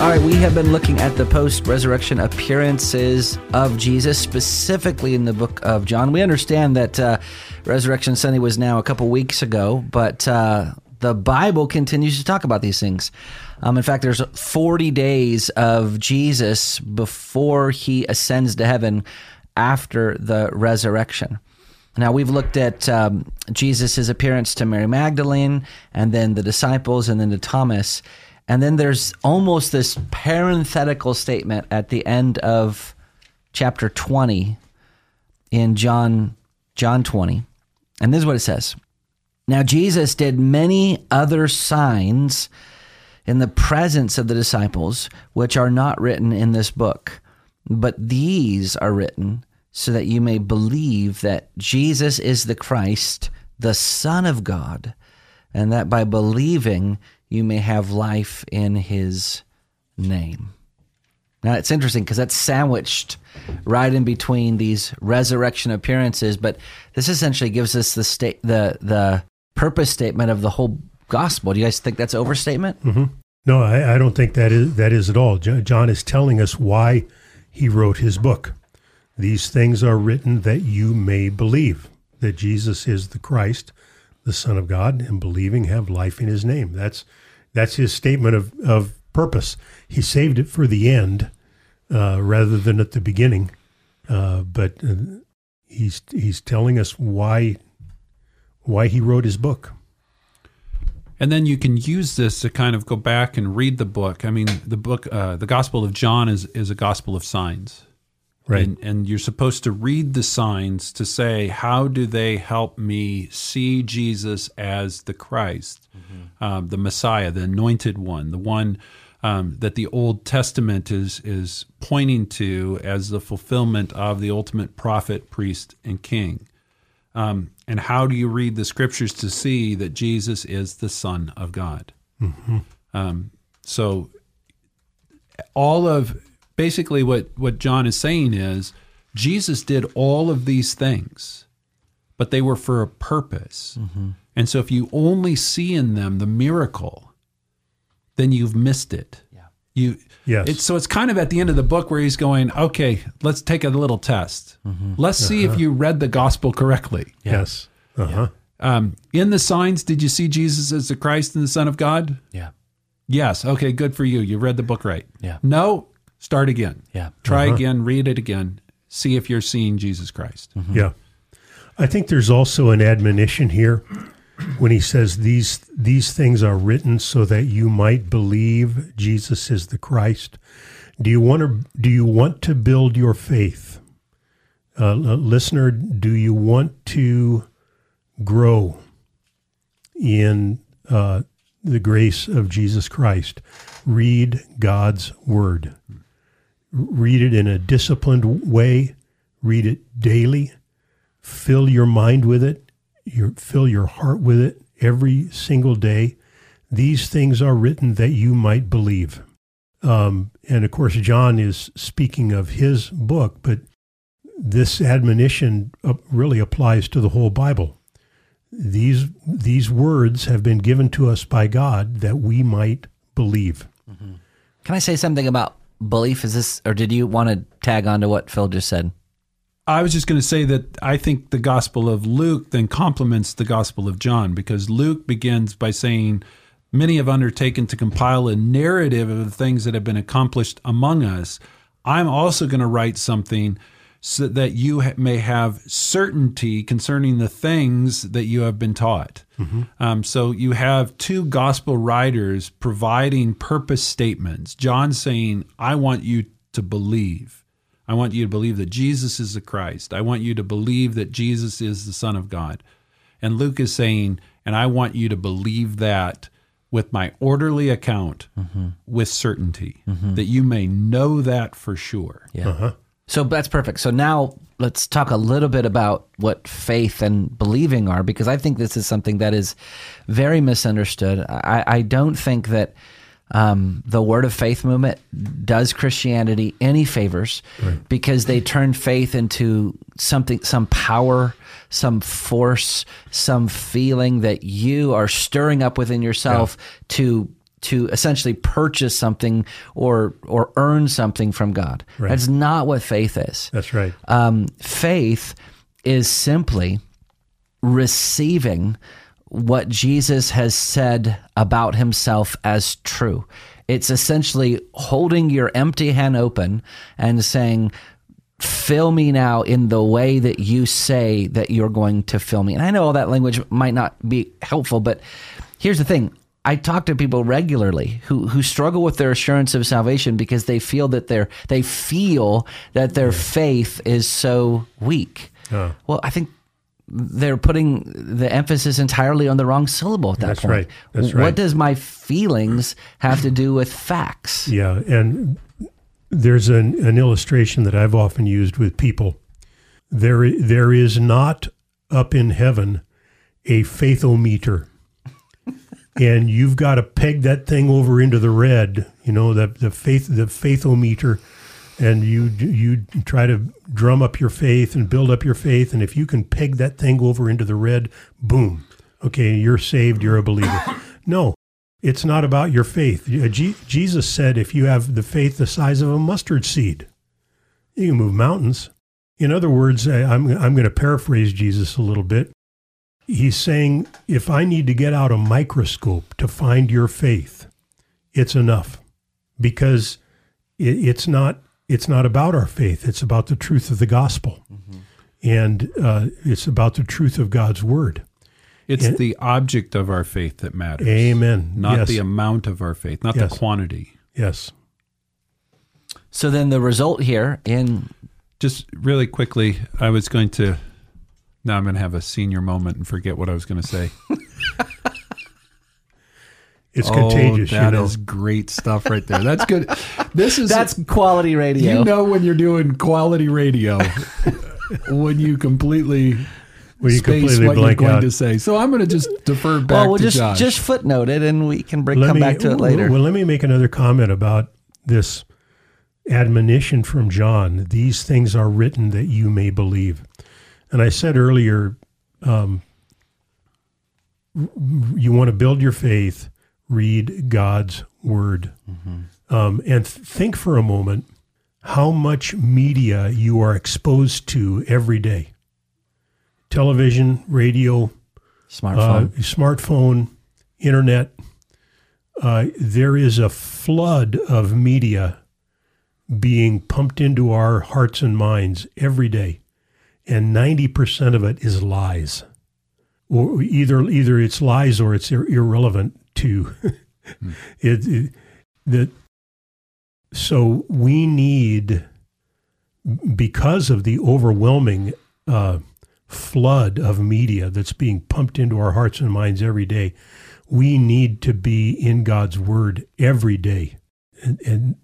All right, we have been looking at the post resurrection appearances of Jesus, specifically in the book of John. We understand that uh, Resurrection Sunday was now a couple weeks ago, but uh, the Bible continues to talk about these things. Um, in fact, there's 40 days of Jesus before he ascends to heaven after the resurrection. Now, we've looked at um, Jesus' appearance to Mary Magdalene, and then the disciples, and then to Thomas. And then there's almost this parenthetical statement at the end of chapter 20 in John John 20. And this is what it says. Now Jesus did many other signs in the presence of the disciples which are not written in this book, but these are written so that you may believe that Jesus is the Christ, the Son of God, and that by believing you may have life in his name. Now it's interesting because that's sandwiched right in between these resurrection appearances, but this essentially gives us the state the the purpose statement of the whole gospel. Do you guys think that's overstatement? Mm-hmm. No, I, I, don't think that is that is at all. John is telling us why he wrote his book. These things are written that you may believe that Jesus is the Christ, the Son of God, and believing have life in his name. That's that's his statement of, of purpose. He saved it for the end uh, rather than at the beginning. Uh, but uh, he's he's telling us why why he wrote his book. And then you can use this to kind of go back and read the book. I mean, the book, uh, the Gospel of John is is a gospel of signs. Right. And, and, you're supposed to read the signs to say, how do they help me see Jesus as the Christ, mm-hmm. um, the Messiah, the anointed one, the one um, that the Old Testament is, is pointing to as the fulfillment of the ultimate prophet, priest, and king? Um, and how do you read the scriptures to see that Jesus is the Son of God? Mm-hmm. Um, so, all of basically what what John is saying is Jesus did all of these things, but they were for a purpose. Mm-hmm. And so if you only see in them the miracle, then you've missed it. Yeah. You yes. It's, so it's kind of at the end of the book where he's going, okay, let's take a little test. Mm-hmm. Let's see uh-huh. if you read the gospel correctly. Yes. Uh-huh. Um, in the signs, did you see Jesus as the Christ and the Son of God? Yeah. Yes. Okay, good for you. You read the book right. Yeah. No, Start again. Yeah. Try uh-huh. again, read it again, see if you're seeing Jesus Christ. Mm-hmm. Yeah. I think there's also an admonition here when he says these these things are written so that you might believe Jesus is the Christ. Do you want to do you want to build your faith? Uh, listener, do you want to grow in uh, the grace of Jesus Christ? Read God's word read it in a disciplined way, read it daily, fill your mind with it, your, fill your heart with it every single day. These things are written that you might believe. Um, and of course, John is speaking of his book, but this admonition uh, really applies to the whole Bible. These these words have been given to us by God that we might believe. Mm-hmm. Can I say something about belief? Is this, or did you want to tag on to what Phil just said? I was just going to say that I think the Gospel of Luke then complements the Gospel of John because Luke begins by saying, Many have undertaken to compile a narrative of the things that have been accomplished among us. I'm also going to write something so that you ha- may have certainty concerning the things that you have been taught. Mm-hmm. Um, so you have two gospel writers providing purpose statements. John saying, I want you to believe. I want you to believe that Jesus is the Christ. I want you to believe that Jesus is the Son of God. And Luke is saying, and I want you to believe that with my orderly account mm-hmm. with certainty, mm-hmm. that you may know that for sure. Yeah. Uh-huh. So that's perfect. So now let's talk a little bit about what faith and believing are, because I think this is something that is very misunderstood. I, I don't think that um, the word of faith movement does Christianity any favors because they turn faith into something, some power, some force, some feeling that you are stirring up within yourself to to essentially purchase something or or earn something from God. Right. That's not what faith is. That's right. Um, faith is simply receiving what Jesus has said about himself as true. It's essentially holding your empty hand open and saying, Fill me now in the way that you say that you're going to fill me. And I know all that language might not be helpful, but here's the thing. I talk to people regularly who, who struggle with their assurance of salvation because they feel that their they feel that their faith is so weak. Oh. Well, I think they're putting the emphasis entirely on the wrong syllable at that That's point. right. That's What right. does my feelings have to do with facts? Yeah, and there's an, an illustration that I've often used with people. There, there is not up in heaven a faithometer, and you've got to peg that thing over into the red. You know the the faith the faithometer, and you you try to drum up your faith and build up your faith, and if you can peg that thing over into the red, boom, okay, you're saved, you're a believer. No, it's not about your faith. Uh, Jesus said, if you have the faith the size of a mustard seed, you can move mountains. In other words, I'm, I'm going to paraphrase Jesus a little bit. He's saying, if I need to get out a microscope to find your faith, it's enough because it, it's not it's not about our faith. It's about the truth of the gospel, and uh, it's about the truth of God's word. It's And- the object of our faith that matters. Amen. Not Yes. the amount of our faith, not Yes. the quantity. Yes. So then the result here in Just really quickly, I was going to. Now I'm going to have a senior moment and forget what I was going to say. It's oh, contagious. Oh, that you know. is great stuff right there. That's good. This is that's quality radio. you know when you're doing quality radio when you completely When you space completely what you're blank going out. to say. So I'm going to just defer back well, we'll to just Josh. just footnote it, and we can bring, Let come me- back to it later. Well, let me make another comment about this admonition from John. These things are written that you may believe. And I said earlier, um, you want to build your faith, read God's word. Um, and th- think for a moment how much media you are exposed to every day television, radio, Smartphone. uh, smartphone, internet. Uh, there is a flood of media being pumped into our hearts and minds every day, and ninety percent of it is lies, or either either it's lies or it's ir- irrelevant to it, it. That so we need because of the overwhelming uh, flood of media that's being pumped into our hearts and minds every day, we need to be in God's Word every day and, and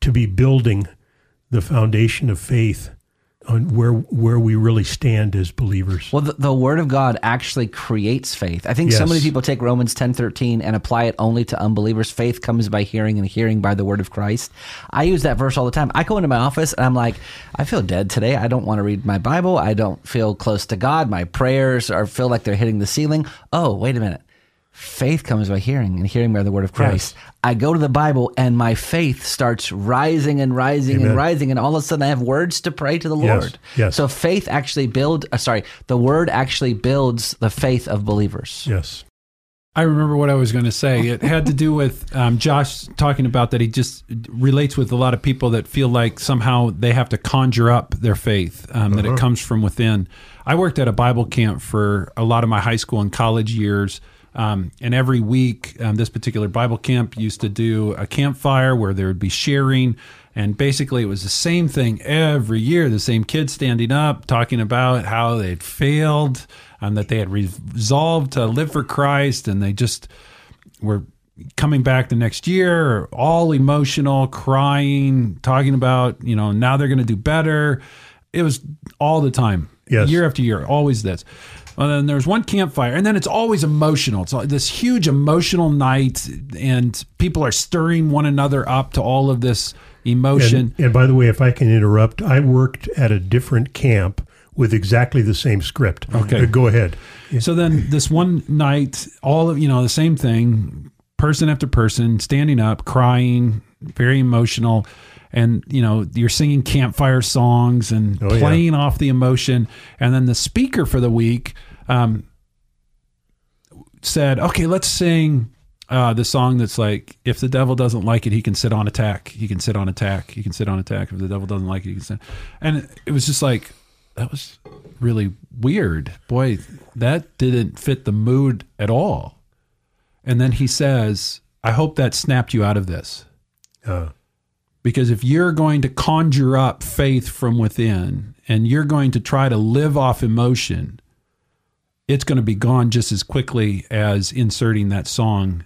to be building the foundation of faith on where where we really stand as believers. Well, the, the word of God actually creates faith. I think so many people take Romans ten thirteen and apply it only to unbelievers. Faith comes by hearing, and hearing by the word of Christ. I use that verse all the time. I go into my office and I'm like, I feel dead today. I don't want to read my Bible. I don't feel close to God. My prayers are feel like they're hitting the ceiling. Oh, wait a minute. Faith comes by hearing, and hearing by the word of Christ. I go to the Bible, and my faith starts rising and rising Amen. and rising, and all of a sudden I have words to pray to the Yes, Lord. yes. So faith actually build. Uh, sorry, the word actually builds the faith of believers. Yes. I remember what I was going to say. It had to do with um, Josh talking about that he just relates with a lot of people that feel like somehow they have to conjure up their faith, um, that it comes from within. I worked at a Bible camp for a lot of my high school and college years. Um, and every week, um, this particular Bible camp used to do a campfire where there would be sharing. And basically, it was the same thing every year the same kids standing up, talking about how they'd failed and that they had resolved to live for Christ. And they just were coming back the next year, all emotional, crying, talking about, you know, now they're going to do better. It was all the time, Yes. year after year, always this. And then there's one campfire, and then it's always emotional. It's like this huge emotional night, and people are stirring one another up to all of this emotion. And, and by the way, if I can interrupt, I worked at a different camp with exactly the same script. Okay. Go ahead. So then this one night, all of you know the same thing, person after person standing up, crying, very emotional, and you know you're singing campfire songs and Oh, yeah. playing off the emotion, and then the speaker for the week um, said, "Okay, let's sing." Uh, the song that's like, if the devil doesn't like it, he can sit on attack. He can sit on attack. He can sit on attack. If the devil doesn't like it, he can sit. And it was just like, that was really weird. Boy, that didn't fit the mood at all. And then he says, I hope that snapped you out of this. Uh, Because if you're going to conjure up faith from within and you're going to try to live off emotion, it's going to be gone just as quickly as inserting that song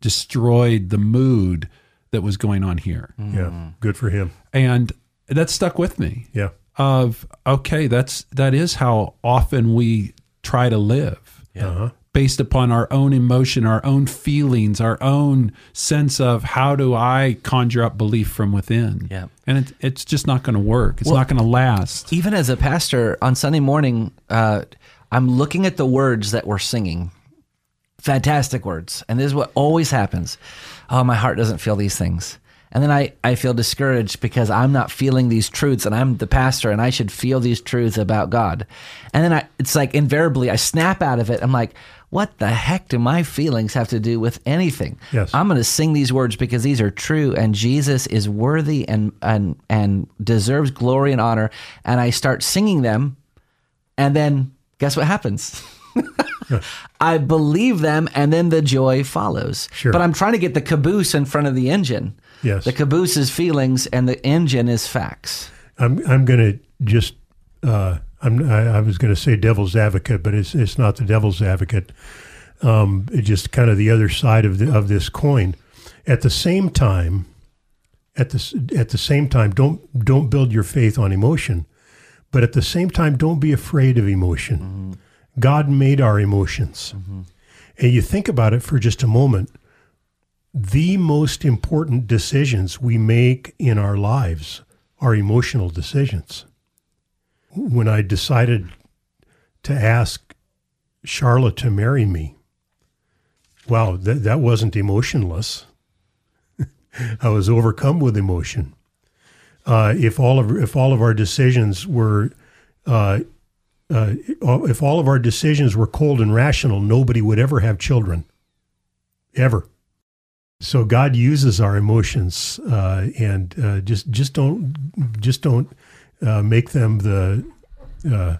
destroyed the mood that was going on here. yeah. Good for him. And that stuck with me Yeah. of okay that's that is how often we try to live Uh-huh. based upon our own emotion our own feelings our own sense of how do i conjure up belief from within Yeah. and it, it's just not going to work it's not going to last even as a pastor on Sunday morning, uh, I'm looking at the words that we're singing. Fantastic words. And this is what always happens. Oh, my heart doesn't feel these things. And then I, I feel discouraged because I'm not feeling these truths and I'm the pastor and I should feel these truths about God. And then I, it's like invariably I snap out of it. I'm like, what the heck do my feelings have to do with anything? Yes. I'm going to sing these words because these are true and Jesus is worthy and, and, and deserves glory and honor. And I start singing them. And then guess what happens? I believe them and then the joy follows. Sure. But I'm trying to get the caboose in front of the engine. Yes. The caboose is feelings and the engine is facts. I'm I'm going to just uh, I'm I, I was going to say devil's advocate, but it's it's not the devil's advocate. Um, it's just kind of the other side of the, of this coin. At the same time, at the at the same time, don't don't build your faith on emotion, but at the same time, don't be afraid of emotion. Mm-hmm. God made our emotions, mm-hmm. and you think about it for just a moment. The most important decisions we make in our lives are emotional decisions. When I decided to ask Charlotte to marry me, wow, that, that wasn't emotionless. I was overcome with emotion. Uh, if all of if all of our decisions were uh, uh, if all of our decisions were cold and rational, nobody would ever have children, ever. So God uses our emotions, uh, and uh, just just don't just don't uh, make them the uh,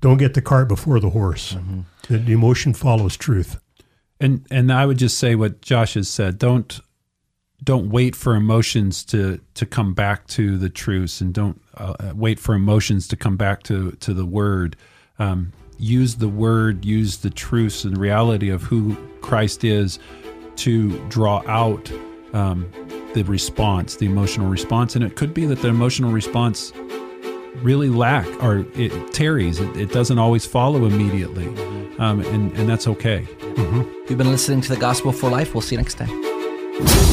don't get the cart before the horse. The, the emotion follows truth. and and i would just say what josh has said don't don't wait for emotions to to come back to the truths and don't uh, wait for emotions to come back to to the word. Um, use the word use the truths and reality of who christ is to draw out um, the response the emotional response. And it could be that the emotional response really lack or it tarries. It, it doesn't always follow immediately. Um, and, and that's okay. You've been listening to the Gospel for Life. We'll see you next time.